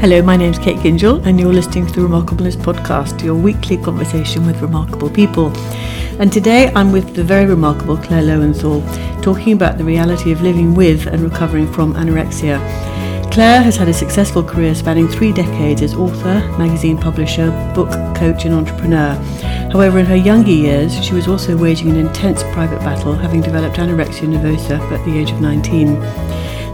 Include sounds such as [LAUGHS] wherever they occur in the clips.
Hello, my name's Kate Gingell, and you're listening to the Remarkableness Podcast, your weekly conversation with remarkable people. And today I'm with the very remarkable Clare Loewenthal, talking about the reality of living with and recovering from anorexia. Clare has had a successful career spanning three decades as author, magazine publisher, book coach, and entrepreneur. However, in her younger years, she was also waging an intense private battle, having developed anorexia nervosa at the age of 19.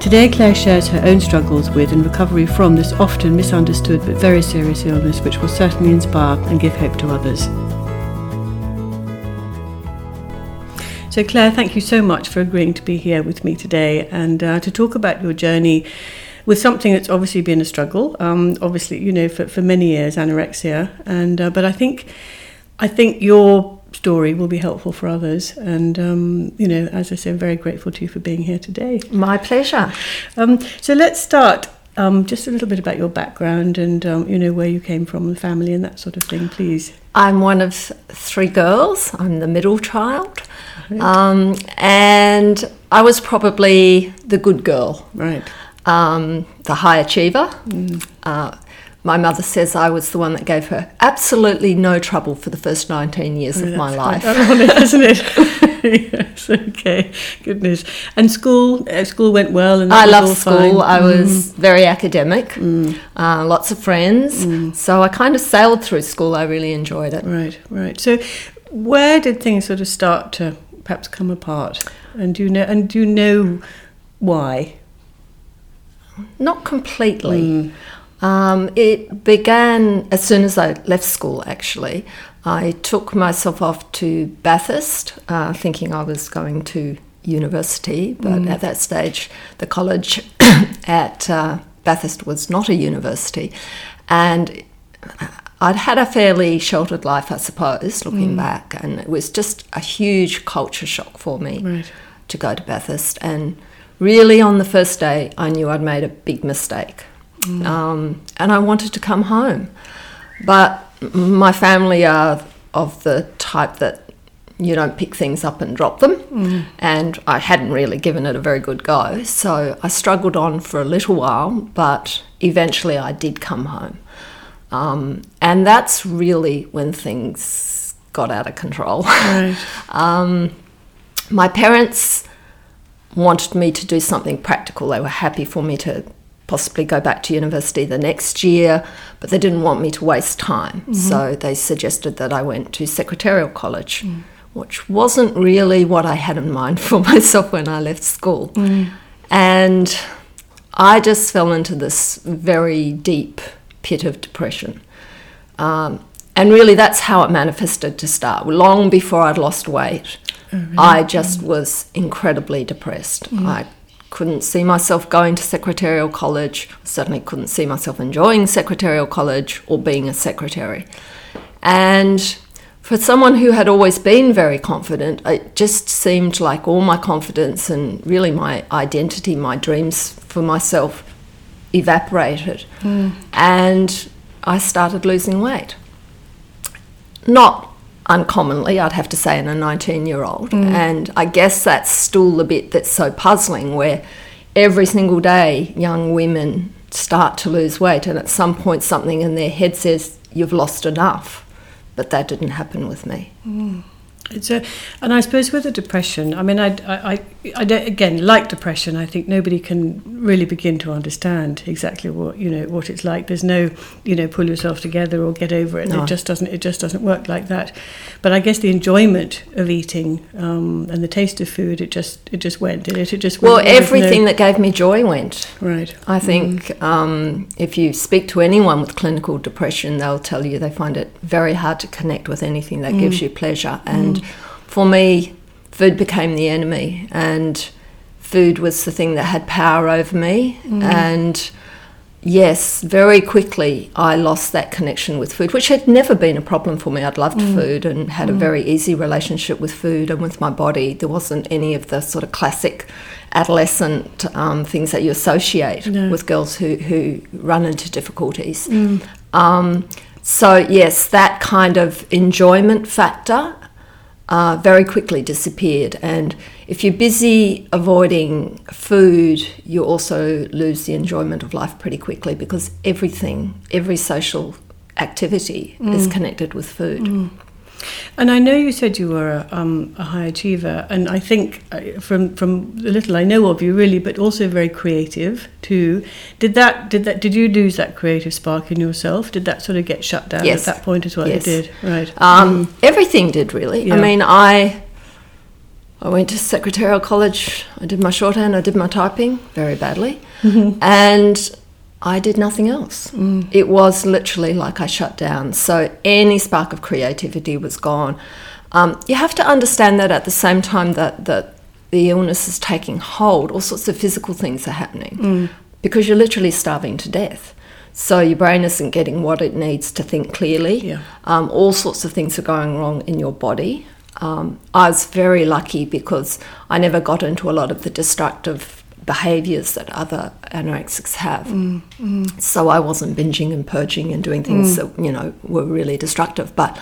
Today, Clare shares her own struggles with and recovery from this often misunderstood but very serious illness, which will certainly inspire and give hope to others. So, Clare, thank you so much for agreeing to be here with me today and uh, to talk about your journey with something that's obviously been a struggle. Um, obviously, you know, for, for many years, anorexia, and uh, but I think, I think your story will be helpful for others. And, um, you know, as I say, I'm very grateful to you for being here today. My pleasure. Um, so let's start. Um, just a little bit about your background and um, you know where you came from, the family, and that sort of thing, please. I'm one of three girls. I'm the middle child, right. um, and I was probably the good girl, right? Um, the high achiever. Mm. Uh, my mother says I was the one that gave her absolutely no trouble for the first 19 years oh, of my life. Ironic, isn't it? [LAUGHS] [LAUGHS] yes, okay, goodness. And school, uh, school went well, and I loved school. Fine. I mm. was very academic, mm. uh, lots of friends. Mm. So I kind of sailed through school. I really enjoyed it. Right, right. So, where did things sort of start to perhaps come apart? And do you know? And do you know why? Not completely. Um, it began as soon as I left school, actually. I took myself off to Bathurst, uh, thinking I was going to university, but mm. at that stage, the college [COUGHS] at uh, Bathurst was not a university. And I'd had a fairly sheltered life, I suppose, looking mm. back, and it was just a huge culture shock for me right. to go to Bathurst. And really, on the first day, I knew I'd made a big mistake. Mm. Um, and I wanted to come home. But my family are of the type that you don't pick things up and drop them. Mm. And I hadn't really given it a very good go. So I struggled on for a little while, but eventually I did come home. Um, and that's really when things got out of control. Right. [LAUGHS] um, my parents wanted me to do something practical. They were happy for me to possibly go back to university the next year, but they didn't want me to waste time. Mm-hmm. So they suggested that I went to secretarial college, mm. which wasn't really what I had in mind [LAUGHS] for myself when I left school. Mm. And I just fell into this very deep pit of depression. Um, and really, that's how it manifested to start. Long before I'd lost weight, oh, really? I just was incredibly depressed. Mm. I couldn't see myself going to secretarial college, certainly couldn't see myself enjoying secretarial college or being a secretary. And for someone who had always been very confident, it just seemed like all my confidence and really my identity, my dreams for myself evaporated. Mm. And I started losing weight. Not uncommonly, I'd have to say, in a 19 year old. Mm. And I guess that's still the bit that's so puzzling, where every single day young women start to lose weight, and at some point, something in their head says, You've lost enough. But that didn't happen with me. Mm. It's a, and I suppose with the depression, I mean, I, I, I, again, like depression, I think nobody can really begin to understand exactly what you know what it's like. There's no, you know, pull yourself together or get over it. No. It just doesn't. It just doesn't work like that. But I guess the enjoyment of eating um, and the taste of food, it just, it just went. Did it? It just well, everything no... that gave me joy went. Right. I think mm. um, if you speak to anyone with clinical depression, they'll tell you they find it very hard to connect with anything that mm. gives you pleasure and. Mm for me, food became the enemy, and food was the thing that had power over me. Mm. And yes, very quickly I lost that connection with food, which had never been a problem for me. I'd loved mm. food and had mm. a very easy relationship with food and with my body. There wasn't any of the sort of classic adolescent um, things that you associate no. with girls who, who run into difficulties. Mm. Um, so, yes, that kind of enjoyment factor uh, very quickly disappeared. And if you're busy avoiding food, you also lose the enjoyment of life pretty quickly because everything, every social activity mm. is connected with food. Mm. And I know you said you were a, um, a high achiever, and I think uh, from from the little I know of you, really, but also very creative too. Did that did that did you lose that creative spark in yourself? Did that sort of get shut down yes. at that point as well? Yes. It did, right? Um, mm. Everything did really. Yeah. I mean, I I went to secretarial college. I did my shorthand. I did my typing very badly, mm-hmm. and I did nothing else. Mm. It was literally like I shut down. So any spark of creativity was gone. Um, you have to understand that at the same time that, that the illness is taking hold, all sorts of physical things are happening mm. because you're literally starving to death. So your brain isn't getting what it needs to think clearly. Yeah. Um, all sorts of things are going wrong in your body. Um, I was very lucky because I never got into a lot of the destructive behaviors that other anorexics have. Mm, mm. So I wasn't binging and purging and doing things mm. that, you know, were really destructive. But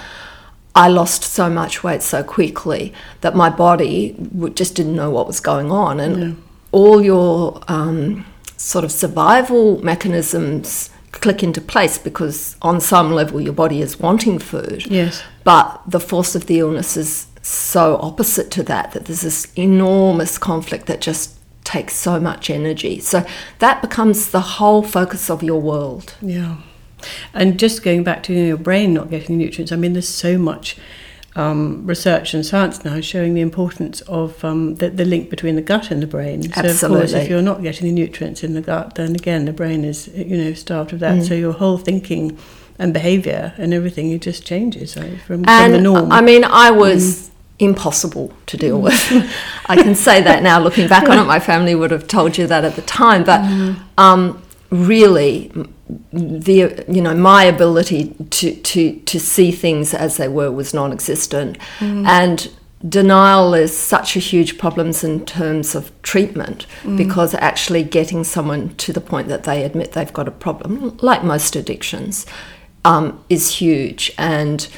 I lost so much weight so quickly that my body just didn't know what was going on. And yeah. all your um, sort of survival mechanisms click into place because on some level your body is wanting food. Yes. But the force of the illness is so opposite to that that there's this enormous conflict that just takes so much energy. So that becomes the whole focus of your world. Yeah. And just going back to your brain not getting nutrients, I mean, there's so much um, research and science now showing the importance of um, the, the, link between the gut and the brain. Absolutely. So, of course, if you're not getting the nutrients in the gut, then again, the brain is, you know, starved of that. Mm. So your whole thinking and behavior and everything, it just changes right, from, and, from the norm. I mean, I was. Mm impossible to deal with. [LAUGHS] I can say that now, looking back on it, my family would have told you that at the time. But um, really, the you know my ability to to to see things as they were was non-existent, mm. and denial is such a huge problem in terms of treatment mm. because actually getting someone to the point that they admit they've got a problem, like most addictions, um, is huge and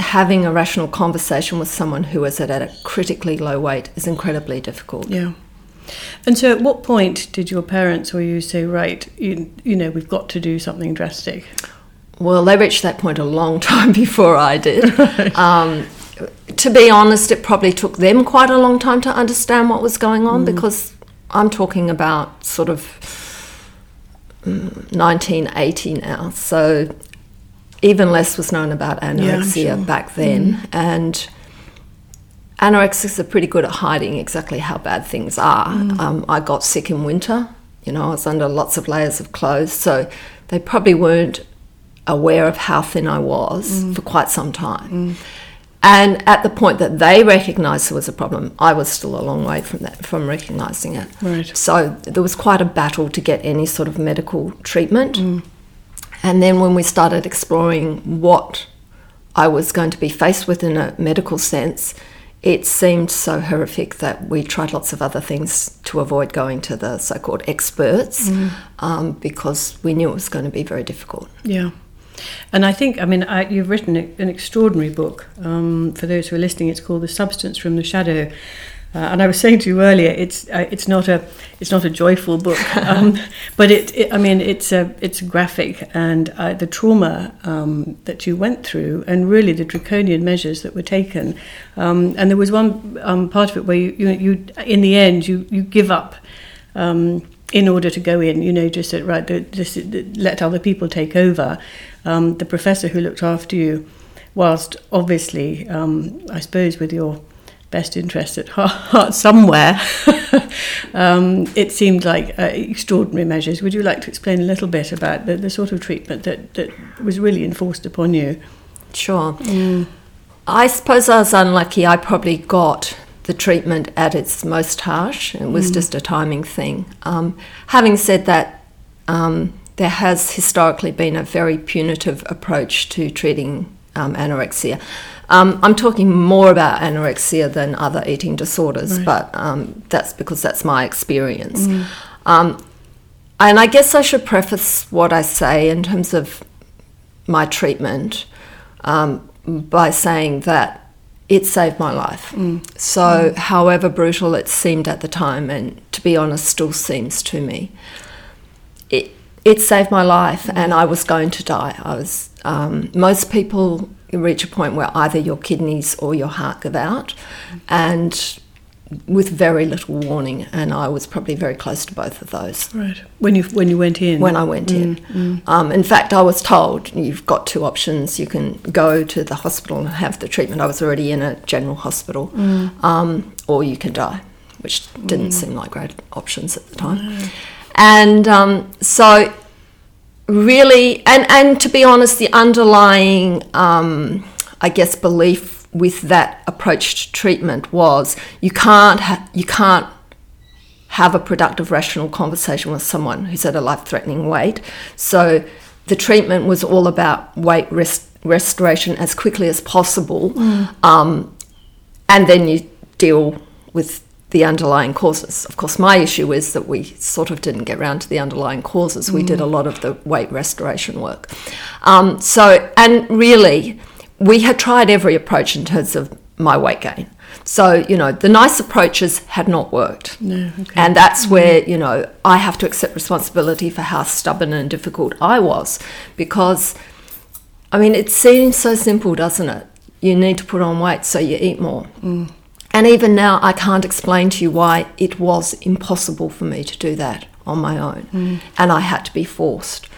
having a rational conversation with someone who is at a critically low weight is incredibly difficult. Yeah. And so, at what point did your parents or you say, right, you, you know, we've got to do something drastic? Well, they reached that point a long [LAUGHS] time before I did. [LAUGHS] right. um, to be honest, it probably took them quite a long time to understand what was going on mm. because I'm talking about sort of 1980 mm, now. So even less was known about anorexia yeah, sure. back then. Mm. And anorexics are pretty good at hiding exactly how bad things are. Mm. Um, I got sick in winter. You know, I was under lots of layers of clothes, so they probably weren't aware of how thin I was mm. for quite some time. Mm. And at the point that they recognised there was a problem, I was still a long way from that, from recognising it. Right. So there was quite a battle to get any sort of medical treatment. And then when we started exploring what I was going to be faced with in a medical sense, it seemed so horrific that we tried lots of other things to avoid going to the so called experts mm. um, because we knew it was going to be very difficult. Yeah. And I think, I mean, I, you've written an extraordinary book. Um, for those who are listening, it's called The Substance from the Shadow. Uh, and I was saying to you earlier, it's uh, it's not a it's not a joyful book, [LAUGHS] um, but it, it, I mean it's a it's graphic and uh, the trauma um, that you went through and really the draconian measures that were taken, um, and there was one um, part of it where you, you, you in the end you you give up. Um, in order to go in, you know, just that, right, just let other people take over. Um, the professor who looked after you, whilst obviously, I suppose, with your best interest at heart [LAUGHS] somewhere. [LAUGHS] um, it seemed like uh, extraordinary measures. Would you like to explain a little bit about the, the sort of treatment that, that was really enforced upon you? Sure. Mm. I suppose I was unlucky. I probably got the treatment at its most harsh. It was mm. just a timing thing. Um, having said that, um, there has historically been a very punitive approach to treating um, anorexia. Um, I'm talking more about anorexia than other eating disorders, right. but um, that's because that's my experience. Mm. Um, and I guess I should preface what I say in terms of my treatment um, by saying that it saved my life. So, however brutal it seemed at the time, and to be honest, still seems to me, it it saved my life, and I was going to die. I was. Um, most people reach a point where either your kidneys or your heart give out, and with very little warning. And I was probably very close to both of those Right. When you when you went in. when I went in. Um, in fact, I was told you've got two options. You can go to the hospital and have the treatment. I was already in a general hospital, um, or you can die, which didn't seem like great options at the time. And um, so, really, and and to be honest, the underlying, um, I guess, belief with that approach to treatment was you can't ha- you can't have a productive, rational conversation with someone who's at a life threatening weight. So the treatment was all about weight rest- restoration as quickly as possible. Um, and then you deal with the underlying causes. Of course, my issue is that we sort of didn't get around to the underlying causes. We did a mm. lot of the weight restoration work. Um, so, and really, we had tried every approach in terms of my weight gain. So, you know, the nice approaches had not worked. No, okay. And that's mm. where, you know, I have to accept responsibility for how stubborn and difficult I was because, I mean, it seems so simple, doesn't it? You need to put on weight so you eat more. Mm. And even now, I can't explain to you why it was impossible for me to do that on my own. And I had to be forced.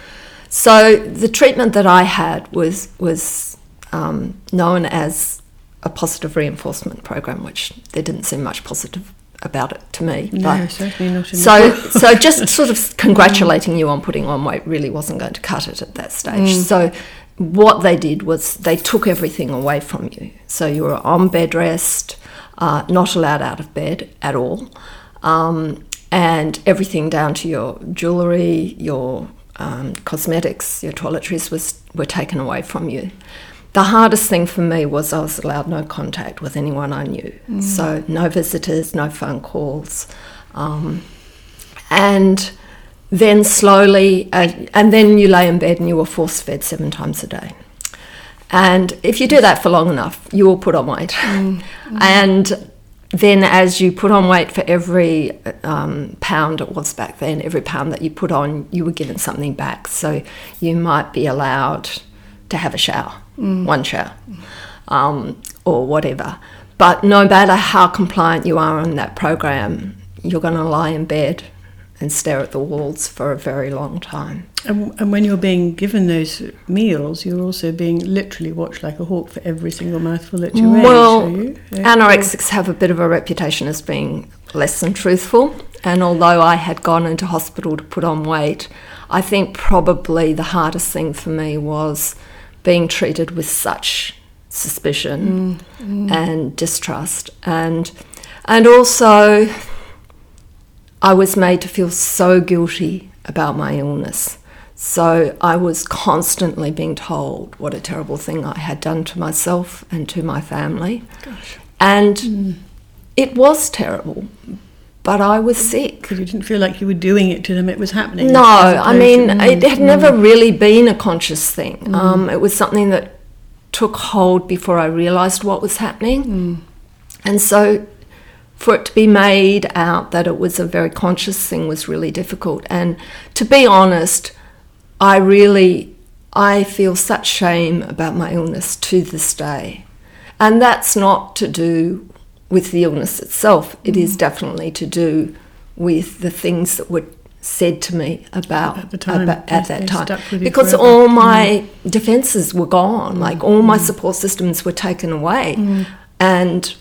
So the treatment that I had was, was um, known as a positive reinforcement program, which there didn't seem much positive about it to me. No, certainly not So, [LAUGHS] so just sort of congratulating you on putting on weight really wasn't going to cut it at that stage. So, what they did was they took everything away from you. So you were on bed rest, uh, not allowed out of bed at all, um, and everything down to your jewellery, your um, cosmetics, your toiletries was were taken away from you. The hardest thing for me was I was allowed no contact with anyone I knew. So no visitors, no phone calls. Um, and then slowly, uh, and then you lay in bed and you were force fed seven times a day. And if you do that for long enough, you will put on weight. And then, as you put on weight for every um, pound it was back then, every pound that you put on, you were given something back. So you might be allowed to have a shower, one shower, um, or whatever. But no matter how compliant you are on that program, you're going to lie in bed and stare at the walls for a very long time. And, and when you're being given those meals, you're also being literally watched like a hawk for every single mouthful that you eat. Well, you? Yeah. anorexics have a bit of a reputation as being less than truthful. And although I had gone into hospital to put on weight, I think probably the hardest thing for me was being treated with such suspicion mm, mm. and distrust. And, and also, I was made to feel so guilty about my illness. So I was constantly being told what a terrible thing I had done to myself and to my family. And hmm. it was terrible, but I was sick. Because you didn't feel like you were doing it to them, it was happening. No, I mean, to- it had never hmm. really been a conscious thing. Hmm. Um, it was something that took hold before I realised what was happening. And so for it to be made out that it was a very conscious thing was really difficult. And to be honest, I really I feel such shame about my illness to this day. And that's not to do with the illness itself. It is mm. definitely to do with the things that were said to me about At time. about- at that time stuck with you because forever. all my mm. defenses were gone like all my mm. support systems were taken away and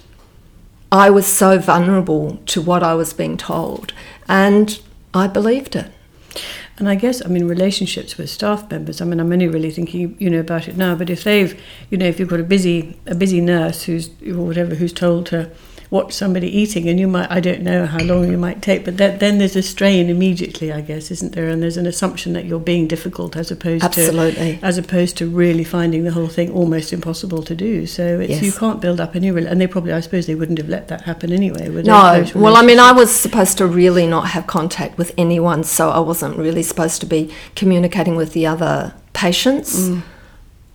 I was so vulnerable to what I was being told, and I believed it. And I guess, I mean, relationships with staff members. I mean, I'm only really thinking, you know, about it now. But if they've, you know, if you've got a busy, a busy nurse who's or whatever who's told to watch somebody eating, and you might, I don't know how long you might take, but that, then there's a strain immediately, I guess, isn't there? And there's an assumption that you're being difficult as opposed Absolutely. to, as opposed to really finding the whole thing almost impossible to do. So it's Yes. you can't build up any, rel- and they probably, I suppose, they wouldn't have let that happen anyway. Would? No, well, I mean, I was supposed to really not have contact with anyone, so I wasn't really supposed to be communicating with the other patients, mm.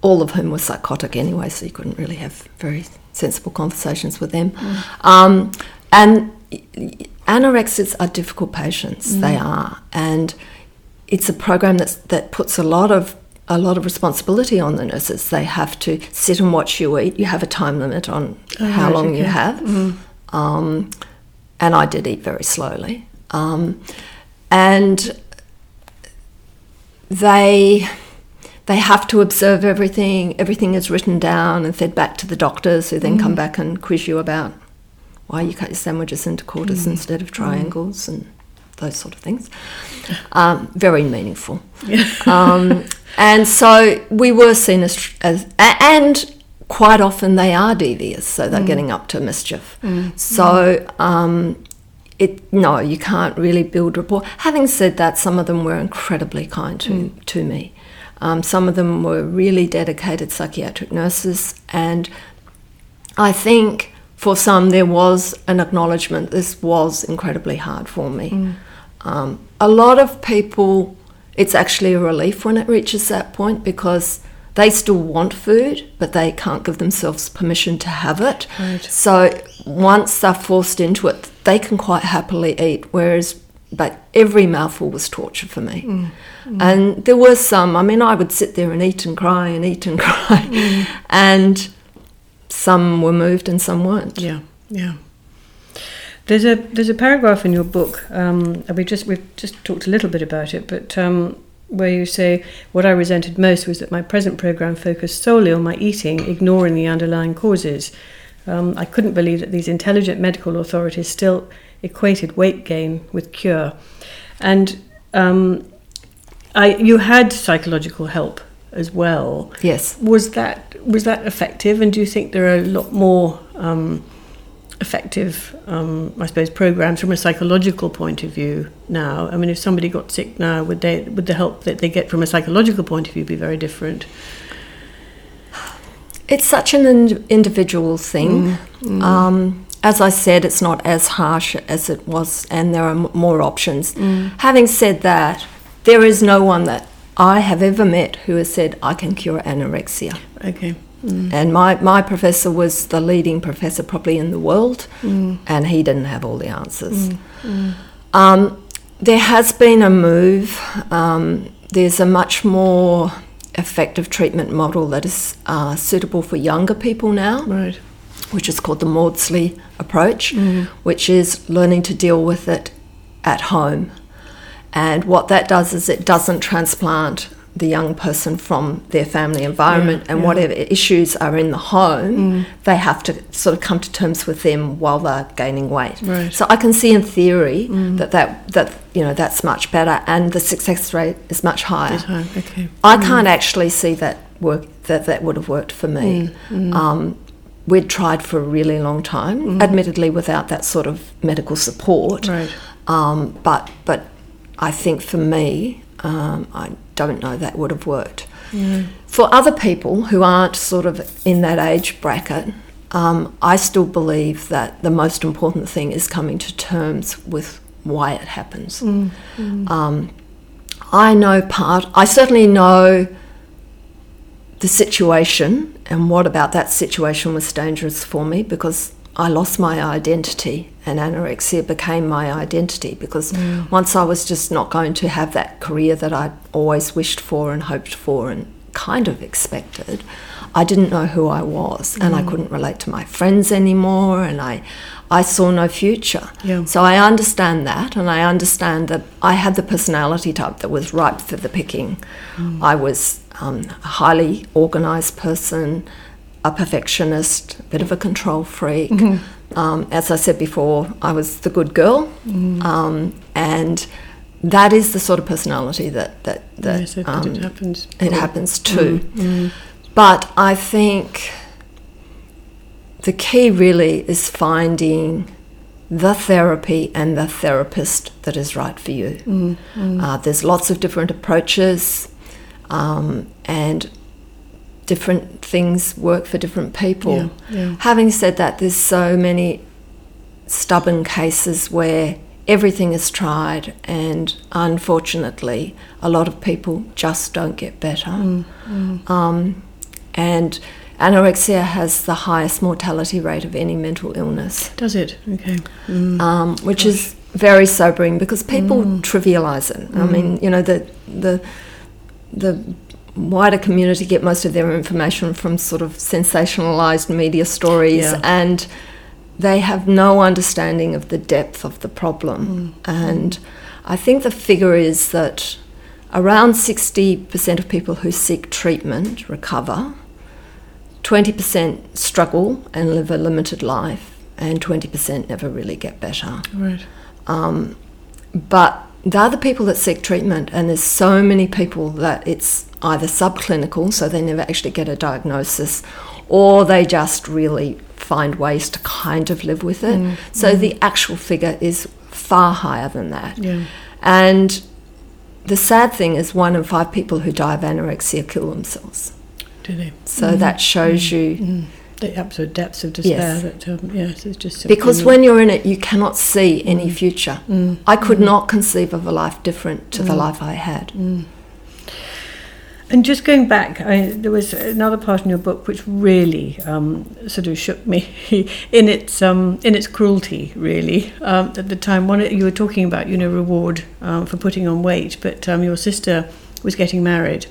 all of whom were psychotic anyway, so you couldn't really have very sensible conversations with them. Um, and anorexics are difficult patients. They are, and it's a program that's, that puts a lot of a lot of responsibility on the nurses. They have to sit and watch you eat. You have a time limit on how right, long you okay. have. Um, and I did eat very slowly. Um, and they they have to observe everything. Everything is written down and fed back to the doctors, who then come mm. back and quiz you about why you cut your sandwiches into quarters mm. instead of mm. triangles and those sort of things. Um, very meaningful. um, [LAUGHS] and so we were seen as, as and quite often they are devious, so they're getting up to mischief. So um, it no, you can't really build rapport. Having said that, some of them were incredibly kind to to me. Um, some of them were really dedicated psychiatric nurses, and I think for some there was an acknowledgement this was incredibly hard for me. Um, a lot of people, it's actually a relief when it reaches that point because they still want food, but they can't give themselves permission to have it. Right. So once they're forced into it, they can quite happily eat, whereas but every mouthful was torture for me. And there were some, I mean, I would sit there and eat and cry and eat and [LAUGHS] cry. And some were moved and some weren't. Yeah, yeah. There's a there's a paragraph in your book. Um, and we just we've just talked a little bit about it, but um, where you say what I resented most was that my present program focused solely on my eating, ignoring the underlying causes. Um, I couldn't believe that these intelligent medical authorities still equated weight gain with cure, and um, I you had psychological help as well. Yes. Was that was that effective? And do you think there are a lot more um, effective, um, I suppose, programs from a psychological point of view now? I mean, if somebody got sick now, would they would the help that they get from a psychological point of view be very different? It's such an in- individual thing. Um, as I said, it's not as harsh as it was, and there are m- more options. Having said that, there is no one that I have ever met who has said, I can cure anorexia. Okay. And my, my professor was the leading professor probably in the world, and he didn't have all the answers. Um, there has been a move. Um, there's a much more effective treatment model that is uh, suitable for younger people now, Right. which is called the Maudsley approach, which is learning to deal with it at home. And what that does is it doesn't transplant the young person from their family environment and whatever issues are in the home, mm. they have to sort of come to terms with them while they're gaining weight. Right. So I can see in theory mm. that, that that you know that's much better and the success rate is much higher. Okay. I mm. can't actually see that work that that would have worked for me. Um, we'd tried for a really long time, admittedly without that sort of medical support. Right. Um, but but I think for me, um, I don't know that would have worked. For other people who aren't sort of in that age bracket, um, I still believe that the most important thing is coming to terms with why it happens. Um, I know part. I certainly know the situation and what about that situation was dangerous for me because I lost my identity and anorexia became my identity because mm. once I was just not going to have that career that I'd always wished for and hoped for and kind of expected, I didn't know who I was and I mm. couldn't relate to my friends anymore and I I saw no future. Yeah. So I understand that, and I understand that I had the personality type that was ripe for the picking. Mm. I was um, a highly organised person, a perfectionist, a bit of a control freak. Mm-hmm. Um, as I said before, I was the good girl, um, and that is the sort of personality that that that yes, it, um, it happens. it happens too. But I think the key really is finding the therapy and the therapist that is right for you. Uh, there's lots of different approaches, um, and different things work for different people. Yeah, yeah. Having said that, there's so many stubborn cases where everything is tried, and unfortunately, a lot of people just don't get better. Um, and anorexia has the highest mortality rate of any mental illness. Does it? Okay. Mm. Um, which Gosh. is very sobering because people mm. trivialize it. Mm. I mean, you know, the the the wider community get most of their information from sort of sensationalized media stories yeah. and they have no understanding of the depth of the problem. Mm. And I think the figure is that around 60% of people who seek treatment recover, 20% struggle and live a limited life, and 20% never really get better. Right. Um, but they're the people that seek treatment, and there's so many people that it's either subclinical, so they never actually get a diagnosis, or they just really find ways to kind of live with it. Mm. So mm. the actual figure is far higher than that. Yeah. And the sad thing is, one in five people who die of anorexia kill themselves. Do they? So mm. that shows mm. you mm. The absolute depths of despair. Yes, that, um, yes it's just because when you're in it, you cannot see any mm. future. Mm. I could not conceive of a life different to the life I had. And just going back, I, there was another part in your book which really um, sort of shook me [LAUGHS] in its um, in its cruelty. Really, um, at the time, one you were talking about, you know, reward um, for putting on weight, but um, your sister was getting married,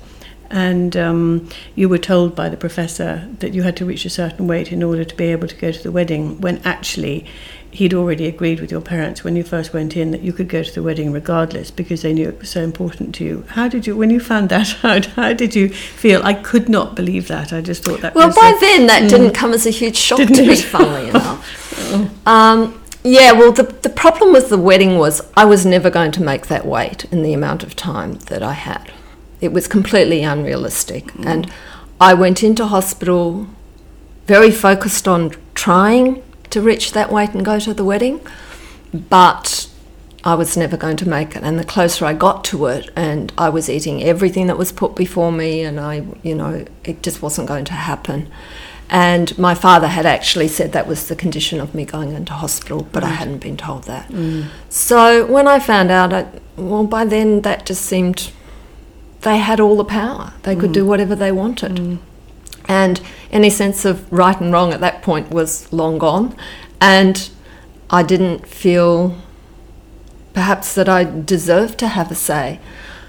and um, you were told by the professor that you had to reach a certain weight in order to be able to go to the wedding. When actually, he'd already agreed with your parents when you first went in that you could go to the wedding regardless because they knew it was so important to you. How did you, when you found that [LAUGHS] out, how did you feel? I could not believe that. I just thought that was. well, by a, then that mm, didn't come as a huge shock to me, [LAUGHS] funnily enough. Um, yeah, well, the, the problem with the wedding was I was never going to make that weight in the amount of time that I had. It was completely unrealistic. Mm. And I went into hospital very focused on trying to reach that weight and go to the wedding, but I was never going to make it. And the closer I got to it, and I was eating everything that was put before me, and I, you know, it just wasn't going to happen. And my father had actually said that was the condition of me going into hospital, but right. I hadn't been told that. Mm. So when I found out, I, well, by then that just seemed they had all the power. They could mm. do whatever they wanted. Mm. And any sense of right and wrong at that point was long gone. And I didn't feel perhaps that I deserved to have a say.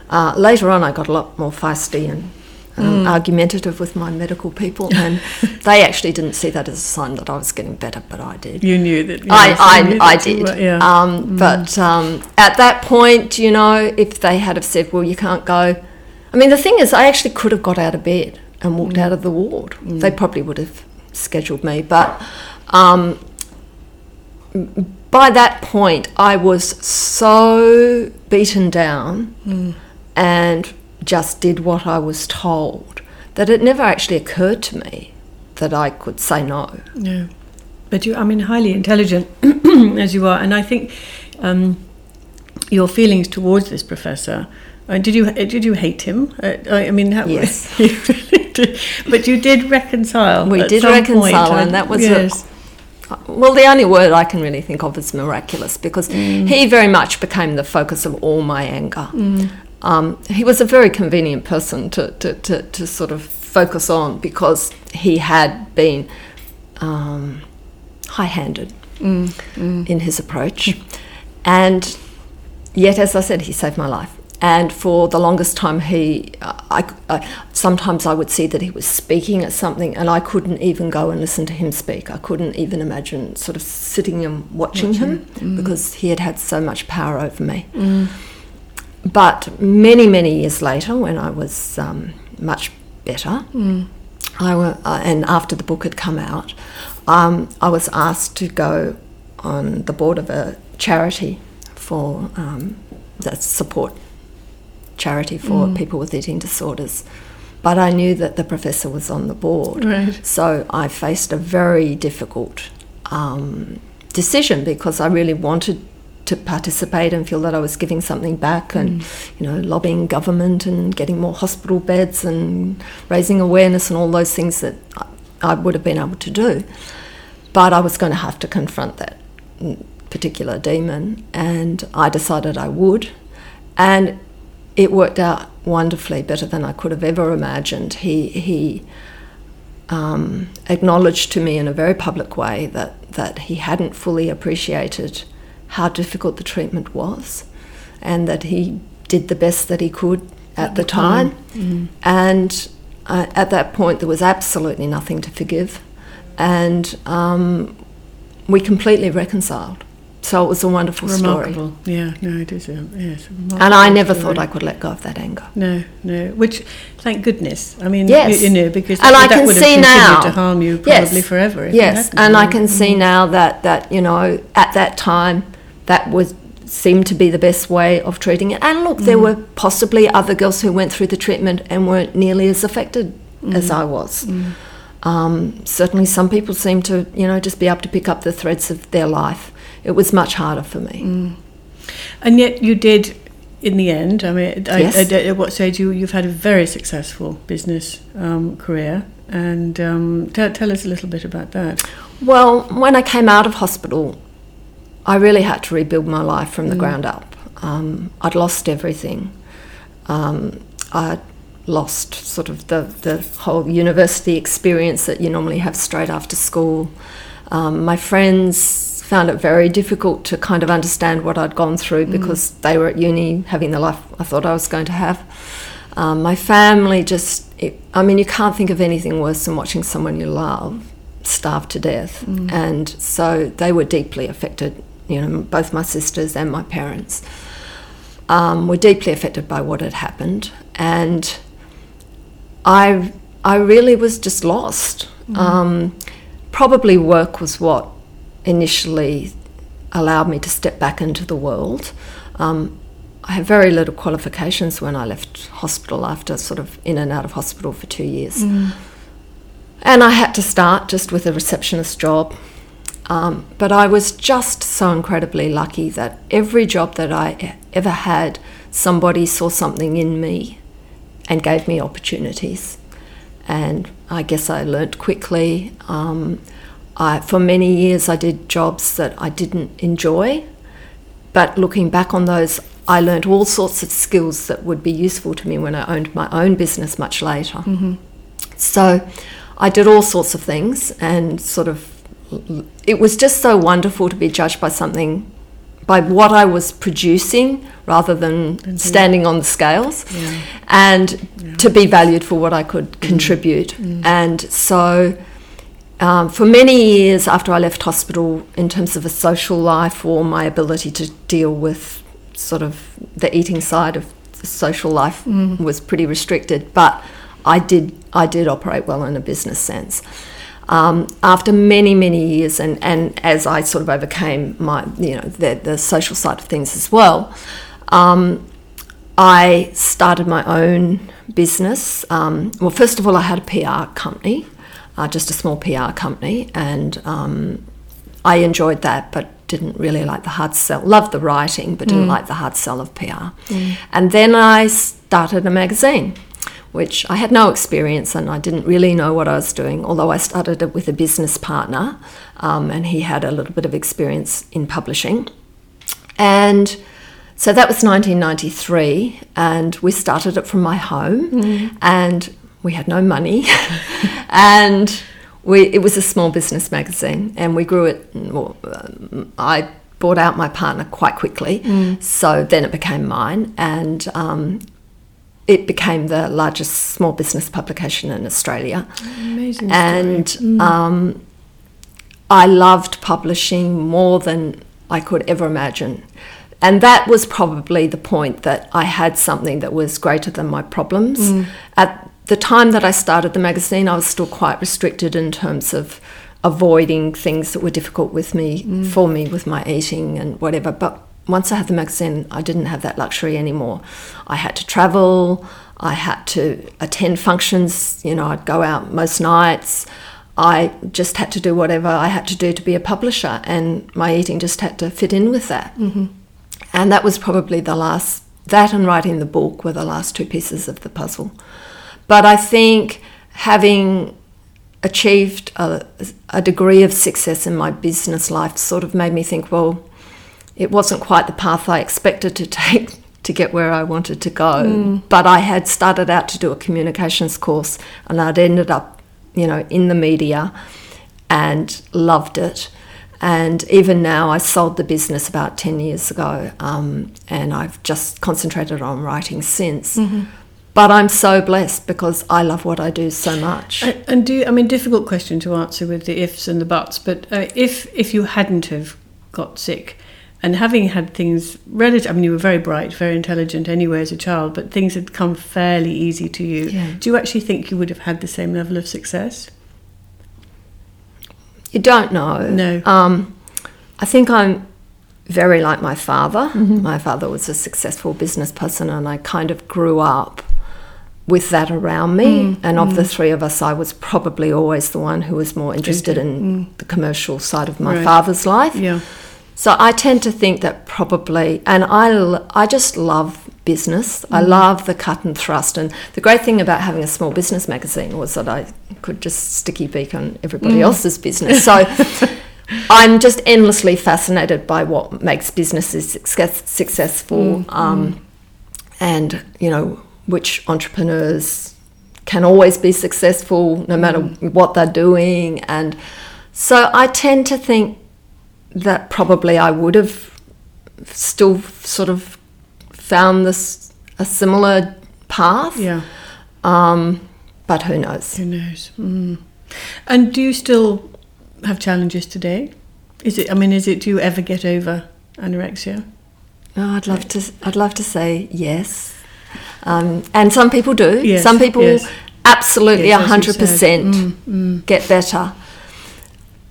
Uh, later on, I got a lot more feisty and um, mm. argumentative with my medical people, [LAUGHS] and they actually didn't see that as a sign that I was getting better, but I did. You knew that. You I, I, I did. yeah. Um, mm. But um, at that point, you know, if they had have said, "Well, you can't go," I mean, the thing is, I actually could have got out of bed and walked mm. out of the ward. Mm. They probably would have scheduled me, but um, by that point, I was so beaten down mm. and just did what I was told that it never actually occurred to me that I could say no. No, but you, I mean, highly intelligent [CLEARS THROAT] as you are, and I think um, your feelings towards this professor. Uh, did you did you hate him? Uh, I mean, how, yes. [LAUGHS] but you did reconcile. We did reconcile, point. and that was yes. a, well, the only word I can really think of is miraculous because mm. he very much became the focus of all my anger. Mm. Um, he was a very convenient person to, to, to, to, sort of focus on because he had been um, high handed mm. mm. in his approach. and yet, as I said, he saved my life and for the longest time he I, I, sometimes i would see that he was speaking at something and i couldn't even go and listen to him speak i couldn't even imagine sort of sitting and watching, watching. him mm. because he had had so much power over me mm. but many many years later when i was um, much better mm. I, uh, and after the book had come out um, i was asked to go on the board of a charity for um, that support charity for mm. people with eating disorders. But I knew that the professor was on the board. Right. So I faced a very difficult um, decision because I really wanted to participate and feel that I was giving something back and mm. you know lobbying government and getting more hospital beds and raising awareness and all those things that I would have been able to do but I was going to have to confront that particular demon and I decided I would and it worked out wonderfully, better than I could have ever imagined. He he um, acknowledged to me in a very public way that, that he hadn't fully appreciated how difficult the treatment was and that he did the best that he could at, the time. Mm. And uh, at that point, there was absolutely nothing to forgive. And um, we completely reconciled. So it was a wonderful remarkable. story. Yeah, no, it is. A, yes, and I never story. thought I could let go of that anger. No, no. Which, thank goodness. I mean, yes. you, you know, because and that, I can would see have now to harm you probably yes. forever. yes, and I can see now that that you know at that time that was seemed to be the best way of treating it. And look, mm. there were possibly other girls who went through the treatment and weren't nearly as affected mm. as I was. Mm. Um, certainly, some people seem to, you know, just be able to pick up the threads of their life. It was much harder for me. Mm. And yet, you did, in the end. I mean, yes. I, I, at what stage you you've had a very successful business um, career, and um, tell, tell us a little bit about that. Well, when I came out of hospital, I really had to rebuild my life from the mm. ground up. Um, I'd lost everything. Um, I lost sort of the, the whole university experience that you normally have straight after school. Um, my friends found it very difficult to kind of understand what I'd gone through mm. because they were at uni having the life I thought I was going to have. Um, my family just, it, I mean, you can't think of anything worse than watching someone you love starve to death. Mm. And so they were deeply affected, you know, both my sisters and my parents. Um, were deeply affected by what had happened, and I I really was just lost. Mm. Um, probably work was what initially allowed me to step back into the world. Um, I had very little qualifications when I left hospital after sort of in and out of hospital for two years. Mm. And I had to start just with a receptionist job. Um, but I was just so incredibly lucky that every job that I ever had, somebody saw something in me and gave me opportunities. And I guess I learnt quickly. Um, I, for many years, I did jobs that I didn't enjoy, but looking back on those, I learnt all sorts of skills that would be useful to me when I owned my own business much later. Mm-hmm. So I did all sorts of things and sort of it was just so wonderful to be judged by something by what I was producing rather than mm-hmm. standing on the scales yeah. and yeah. to be valued for what I could mm. contribute. Mm. And so, um, for many years after I left hospital, in terms of a social life or my ability to deal with sort of the eating side of the social life mm. was pretty restricted, but I did, I did operate well in a business sense. Um, after many, many years, and, and as I sort of overcame my, you know, the, the social side of things as well, um, I started my own business. Um, well, first of all, I had a PR company, uh, just a small PR company, and um, I enjoyed that, but didn't really like the hard sell. Loved the writing, but didn't mm. like the hard sell of PR. Mm. And then I started a magazine which I had no experience and I didn't really know what I was doing, although I started it with a business partner um, and he had a little bit of experience in publishing. And so that was 1993, and we started it from my home, mm. and we had no money. [LAUGHS] and we, it was a small business magazine, and we grew it. Well, um, I bought out my partner quite quickly, mm. so then it became mine, and um, it became the largest small business publication in Australia. Amazing. And mm. um, I loved publishing more than I could ever imagine. And that was probably the point that I had something that was greater than my problems. Mm. At the time that I started the magazine, I was still quite restricted in terms of avoiding things that were difficult with me, mm. for me, with my eating and whatever. But once I had the magazine, I didn't have that luxury anymore. I had to travel, I had to attend functions, you know, I'd go out most nights. I just had to do whatever I had to do to be a publisher, and my eating just had to fit in with that. Mm-hmm. And that was probably the last, that and writing the book were the last two pieces of the puzzle. But I think having achieved a, a degree of success in my business life sort of made me think, well, it wasn't quite the path I expected to [LAUGHS] take to get where I wanted to go. Mm. But I had started out to do a communications course and I'd ended up you know, in the media and loved it. And even now, I sold the business about 10 years ago, um, and I've just concentrated on writing since. Mm-hmm. But I'm so blessed because I love what I do so much. And, and do you, I mean, difficult question to answer with the ifs and the buts, but uh, if, if you hadn't have got sick, and having had things relative, I mean, you were very bright, very intelligent anyway as a child, but things had come fairly easy to you. Yeah. Do you actually think you would have had the same level of success? You don't know. No. Um, I think I'm very like my father. Mm-hmm. My father was a successful business person, and I kind of grew up with that around me. Mm, and of mm. the three of us, I was probably always the one who was more interested in mm. the commercial side of my right. father's life. Yeah. So I tend to think that probably, and I, I just love business. Mm. I love the cut and thrust. And the great thing about having a small business magazine was that I could just sticky beak on everybody mm. else's business. So [LAUGHS] I'm just endlessly fascinated by what makes businesses success, successful, mm. Um, and you know which entrepreneurs can always be successful no matter mm. what they're doing. And so I tend to think that probably I would have still sort of found this a similar path. Yeah. Um, but who knows? Who knows? Mm. And do you still have challenges today? Is it? I mean, is it? Do you ever get over anorexia? Oh, I'd love to. I'd love to say yes. Um, and some people do. Yes, some people yes. absolutely yes, 100% mm, mm. get better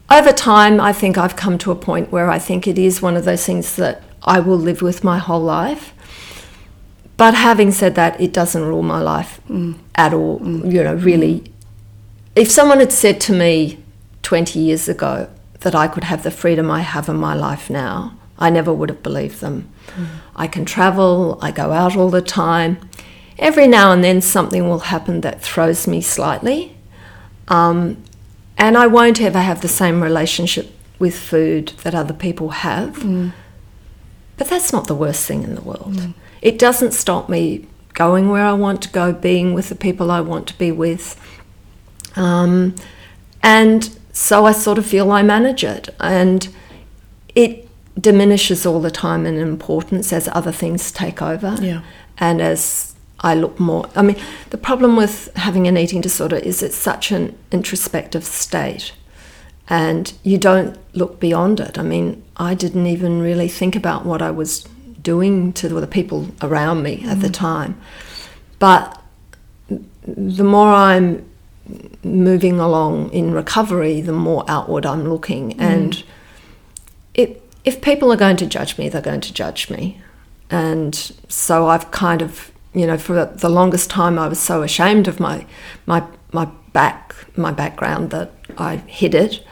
over time, I think I've come to a point where I think it is one of those things that I will live with my whole life. But having said that, it doesn't rule my life mm. at all. Mm. You know, really. If someone had said to me 20 years ago that I could have the freedom I have in my life now, I never would have believed them. Mm. I can travel, I go out all the time. Every now and then, something will happen that throws me slightly. Um, and I won't ever have the same relationship with food that other people have. Mm. But that's not the worst thing in the world. Mm. It doesn't stop me going where I want to go, being with the people I want to be with. Um, and so I sort of feel I manage it. And it diminishes all the time in importance as other things take over. Yeah. And as I look more. I mean, the problem with having an eating disorder is it's such an introspective state and you don't look beyond it. I mean, I didn't even really think about what I was doing to the people around me mm. at the mm. time. But the more I'm moving along in recovery, the more outward I'm looking. Mm. And it, if people are going to judge me, they're going to judge me. And so I've kind of you know, for the longest time, I was so ashamed of my my my back my background that I hid it.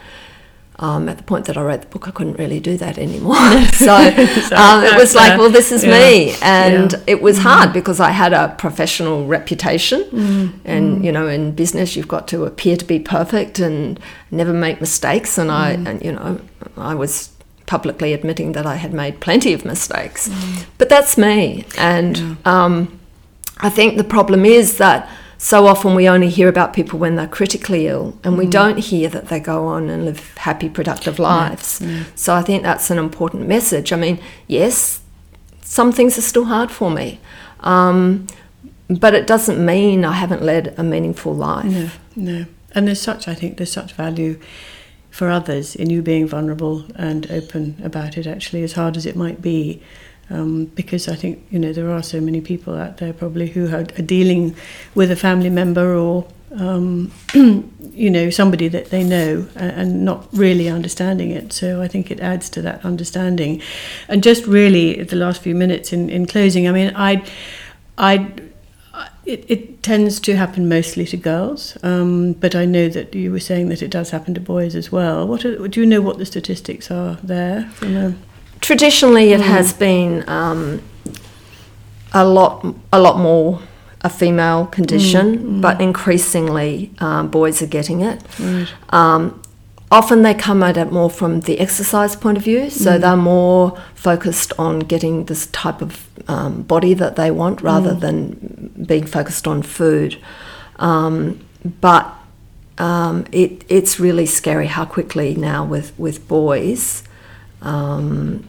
Um, at the point that I wrote the book, I couldn't really do that anymore. [LAUGHS] [LAUGHS] so um, it was like, well, this is yeah. me, and yeah. it was mm. hard because I had a professional reputation, mm. and mm. you know, in business, you've got to appear to be perfect and never make mistakes. And I, mm. and you know, I was publicly admitting that I had made plenty of mistakes, mm. but that's me, and. Yeah. Um, I think the problem is that so often we only hear about people when they're critically ill and we mm. don't hear that they go on and live happy, productive lives. So I think that's an important message. I mean, yes, some things are still hard for me. Um, but it doesn't mean I haven't led a meaningful life. No, no. And there's such, I think, there's such value for others in you being vulnerable and open about it, actually, as hard as it might be. Um, because I think you know there are so many people out there probably who are, dealing with a family member or um, [CLEARS THROAT] you know somebody that they know and, not really understanding it. So I think it adds to that understanding. And just really the last few minutes in, in closing, I mean, I, I. It, it tends to happen mostly to girls, um, but I know that you were saying that it does happen to boys as well. What are, do you know what the statistics are there? Traditionally it mm. has been um, a lot a lot more a female condition, mm, mm. but increasingly um, boys are getting it. Right. Um, often they come at it more from the exercise point of view, so mm. they're more focused on getting this type of um, body that they want rather mm. than being focused on food. Um, but um, it, it's really scary how quickly now with, with boys. Um,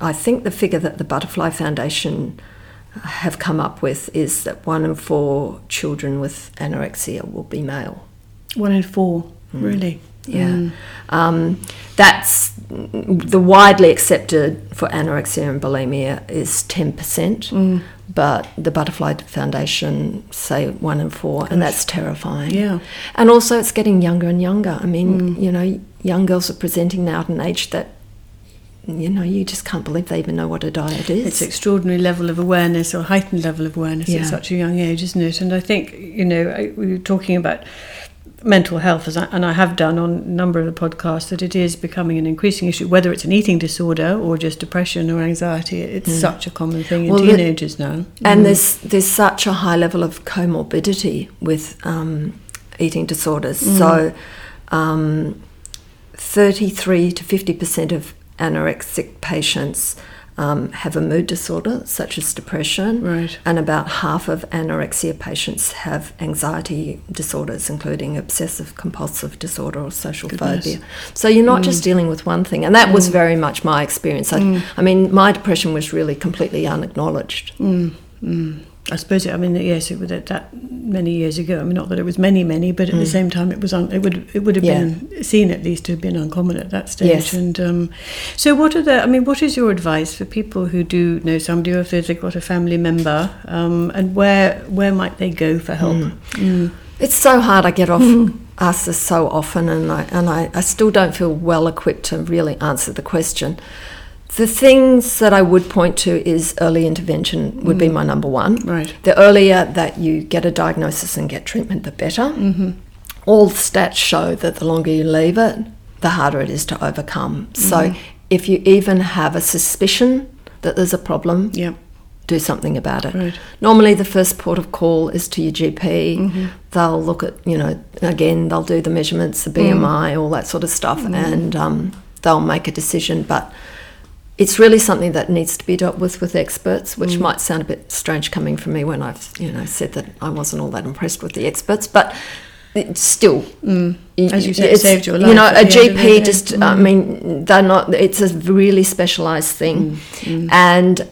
I think the figure that the Butterfly Foundation have come up with is that one in four children with anorexia will be male. One in four, really? Yeah. Mm. Um, that's the widely accepted for anorexia and bulimia is 10%, Mm. but the Butterfly Foundation say one in four, and that's terrifying. Yeah. And also, it's getting younger and younger. I mean, you know, young girls are presenting now at an age that, you know, you just can't believe they even know what a diet is. It's extraordinary level of awareness or heightened level of awareness Yeah. at such a young age, isn't it? And I think you know we were talking about mental health, as I, and I have done on a number of the podcasts, that it is becoming an increasing issue. Whether it's an eating disorder or just depression or anxiety, it's such a common thing in Well, the- teenagers now. And there's there's such a high level of comorbidity with um, eating disorders. So, um, 33 to 50 percent of anorexic patients um, have a mood disorder, such as depression, Right. and about half of anorexia patients have anxiety disorders, including obsessive compulsive disorder or social Goodness. phobia. So you're not just mm. dealing with one thing, and that was mm. very much my experience. I, mm. I mean, my depression was really completely unacknowledged. I suppose. I mean, yes, it was that, that many years ago. I mean, not that it was many, many, but at the same time, it was. Un, it would. It would have Yeah. been seen at least to have been uncommon at that stage. Yes. And um, so, what are the? I mean, what is your advice for people who do know somebody, or if they've got a family member, um, and where where might they go for help? Mm. It's so hard. I get off asked this so often, and I and I, I still don't feel well equipped to really answer the question. The things that I would point to is early intervention would be mm. my number one. Right. The earlier that you get a diagnosis and get treatment, the better. Mm-hmm. All stats show that the longer you leave it, the harder it is to overcome. So mm-hmm. if you even have a suspicion that there's a problem, Yeah. do something about it. Right. Normally, the first port of call is to your GP. Mm-hmm. They'll look at, you know, again, they'll do the measurements, the mm. BMI, all that sort of stuff, mm-hmm. and um, they'll make a decision. But it's really something that needs to be dealt with with experts, which mm. might sound a bit strange coming from me when I've, you know, said that I wasn't all that impressed with the experts, but. It's still, mm. y- As you said, saved your life. You know, a the end of the GP just, I mm. mean, they're not. It's a really specialised thing, and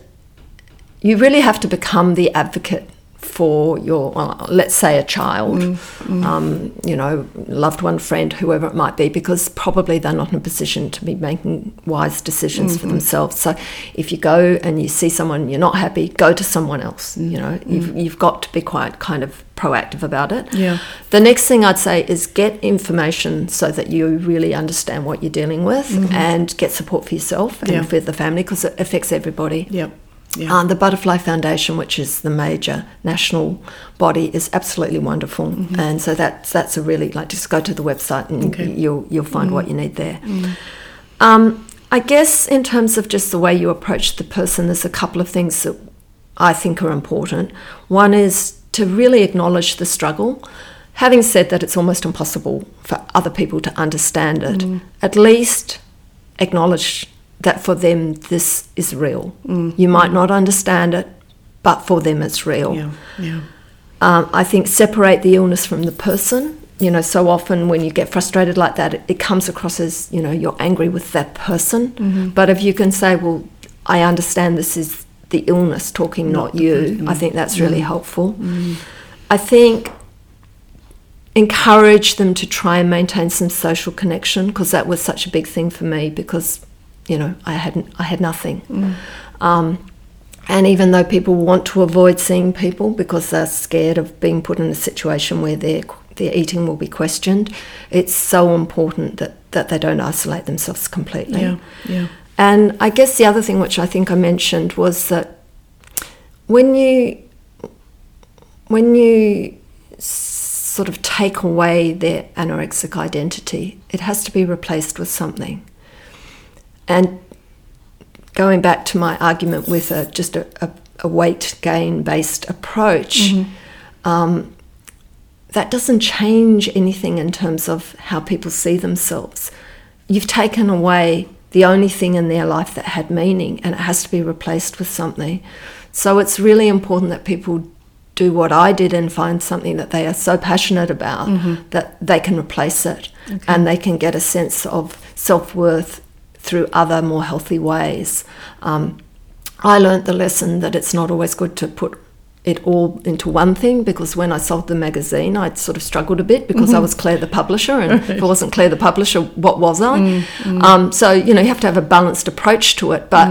you really have to become the advocate for your, uh, let's say, a child, mm, mm. Um, you know, loved one, friend, whoever it might be, because probably they're not in a position to be making wise decisions for mm-hmm. themselves. So, if you go and you see someone you're not happy, go to someone else. You mm, know, you've, you've got to be quite kind of proactive about it. Yeah. The next thing I'd say is get information so that you really understand what you're dealing with mm-hmm. and get support for yourself and Yeah. for the family because it affects everybody. Yeah. Yeah. Um, the Butterfly Foundation, which is the major national body, is absolutely wonderful, and so that's that's a really like just go to the website and Okay. you'll you'll find what you need there. Um, I guess in terms of just the way you approach the person, there's a couple of things that I think are important. One is to really acknowledge the struggle. Having said that, it's almost impossible for other people to understand it. At least acknowledge that for them this is real. Mm. You might not understand it, but for them it's real. Yeah. Yeah. Um, I think separate the illness from the person. You know, so often when you get frustrated like that, it, it comes across as you know you're angry with that person. Mm-hmm. But if you can say, "Well, I understand this is the illness talking, not, you," I think that's really helpful. Mm-hmm. I think encourage them to try and maintain some social connection because that was such a big thing for me because you know I had I had nothing. Um, and even though people want to avoid seeing people because they're scared of being put in a situation where their their eating will be questioned, it's so important that, that they don't isolate themselves completely. Yeah. Yeah. And I guess the other thing which I think I mentioned was that when you when you sort of take away their anorexic identity, it has to be replaced with something. And going back to my argument with a, just a, a, a weight gain based approach, um, that doesn't change anything in terms of how people see themselves. You've taken away the only thing in their life that had meaning, and it has to be replaced with something. So it's really important that people do what I did and find something that they are so passionate about that they can replace it and they can get a sense of self worth through other more healthy ways. Um, I learnt the lesson that it's not always good to put it all into one thing because when I sold the magazine, I'd sort of struggled a bit because I was Clare the publisher, and [LAUGHS] if I wasn't Clare the publisher, what was I? Um, so you know, you have to have a balanced approach to it. But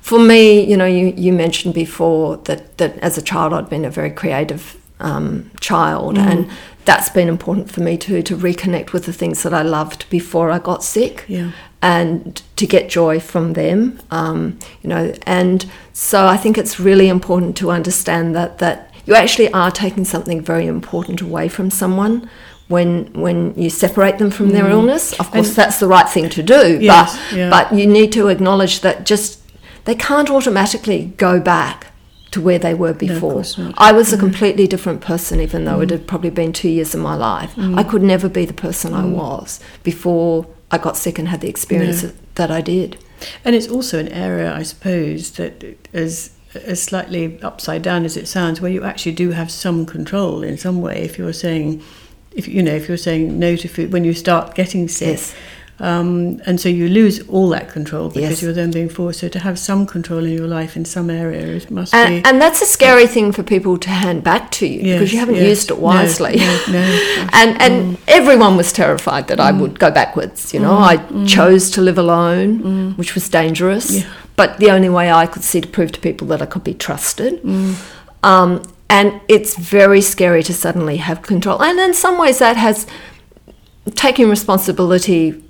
for me, you know, you, you mentioned before that that as a child I'd been a very creative um, child, and that's been important for me too to reconnect with the things that I loved before I got sick Yeah. and to get joy from them um, you know. And so i think it's really important to understand that that you actually are taking something very important away from someone when when you separate them from their illness. Of course And- that's the right thing to do Yes, but yeah. but you need to acknowledge that just they can't automatically go back to where they were before. not. I was a mm-hmm. completely different person, even though it mm. had probably been two years of my life. Mm. I could never be the person I mm. was before I got sick and had the experience No. that I did. And it's also an area, I suppose, that is as slightly upside down as it sounds, where you actually do have some control in some way. If you're saying, if you know, if you're saying no to food when you start getting sick, Yes. Um, and so you lose all that control because Yes. you're then being forced. So to have some control in your life in some areas must And, be. and that's a scary thing for people to hand back to you because you haven't yes. used it wisely. no, no. [LAUGHS] and and mm. everyone was terrified that I mm. would go backwards. You know, mm, I chose to live alone, which was dangerous. Yeah. But the only way I could see to prove to people that I could be trusted. Um, and it's very scary to suddenly have control. And in some ways, that has taking responsibility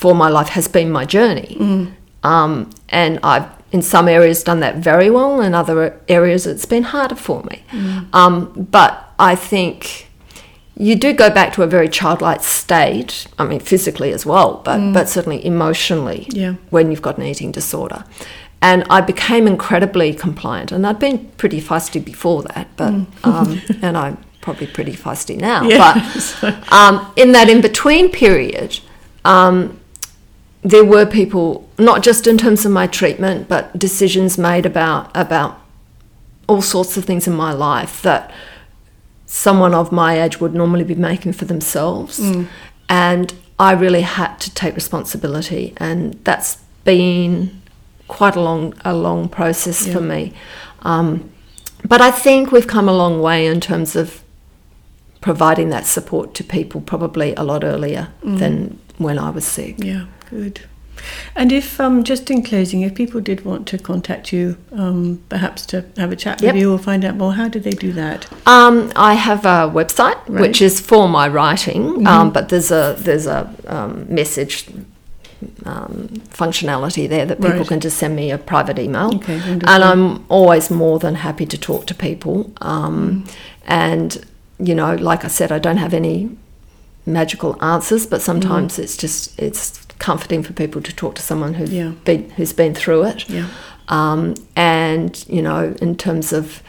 for my life has been my journey. Um, and I've, in some areas, done that very well. In other areas, it's been harder for me. Um, but I think you do go back to a very childlike state. I mean, physically as well, but, but certainly emotionally Yeah. when you've got an eating disorder. And I became incredibly compliant. And I'd been pretty feisty before that, but um, [LAUGHS] and I'm probably pretty feisty now. Yes. But [LAUGHS] um, in that in between period, um, there were people, not just in terms of my treatment, but decisions made about about all sorts of things in my life that someone of my age would normally be making for themselves. And I really had to take responsibility, and that's been quite a long a long process for me. Um, but I think we've come a long way in terms of providing that support to people probably a lot earlier than when I was sick. Yeah, good. And if, um, just in closing, if people did want to contact you, um, perhaps to have a chat Yep. with you or find out more, how do they do that? Um, I have a website Right. which is for my writing, um, but there's a there's a um, message um, functionality there that people Right. can just send me a private email, Okay, and I'm always more than happy to talk to people. Um, And you know, like I said, I don't have any magical answers, but sometimes it's just it's comforting for people to talk to someone who's Yeah. been who's been through it. Yeah. Um, and you know, in terms of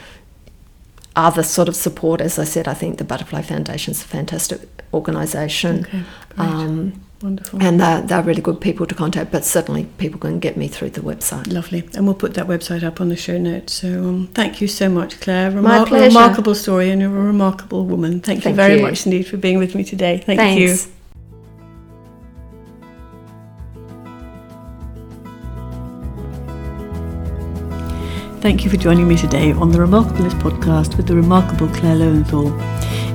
other sort of support, as I said, I think the Butterfly Foundation is a fantastic organisation. Okay. Um, Wonderful. and they're, they're really good people to contact, but certainly people can get me through the website. Lovely. And we'll put that website up on the show notes. So um, thank you so much, Clare. My pleasure. Remarkable story, and you're a remarkable woman. Thank, you very you. much indeed for being with me today. Thank Thanks. you. Thank you for joining me today on the Remarkablest podcast with the remarkable Clare Loewenthal.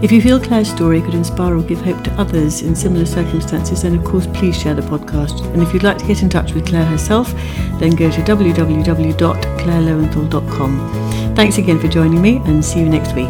If you feel Clare's story could inspire or give hope to others in similar circumstances, then of course please share the podcast. And if you'd like to get in touch with Clare herself, then go to www.clareloewenthal.com. Thanks again for joining me and see you next week.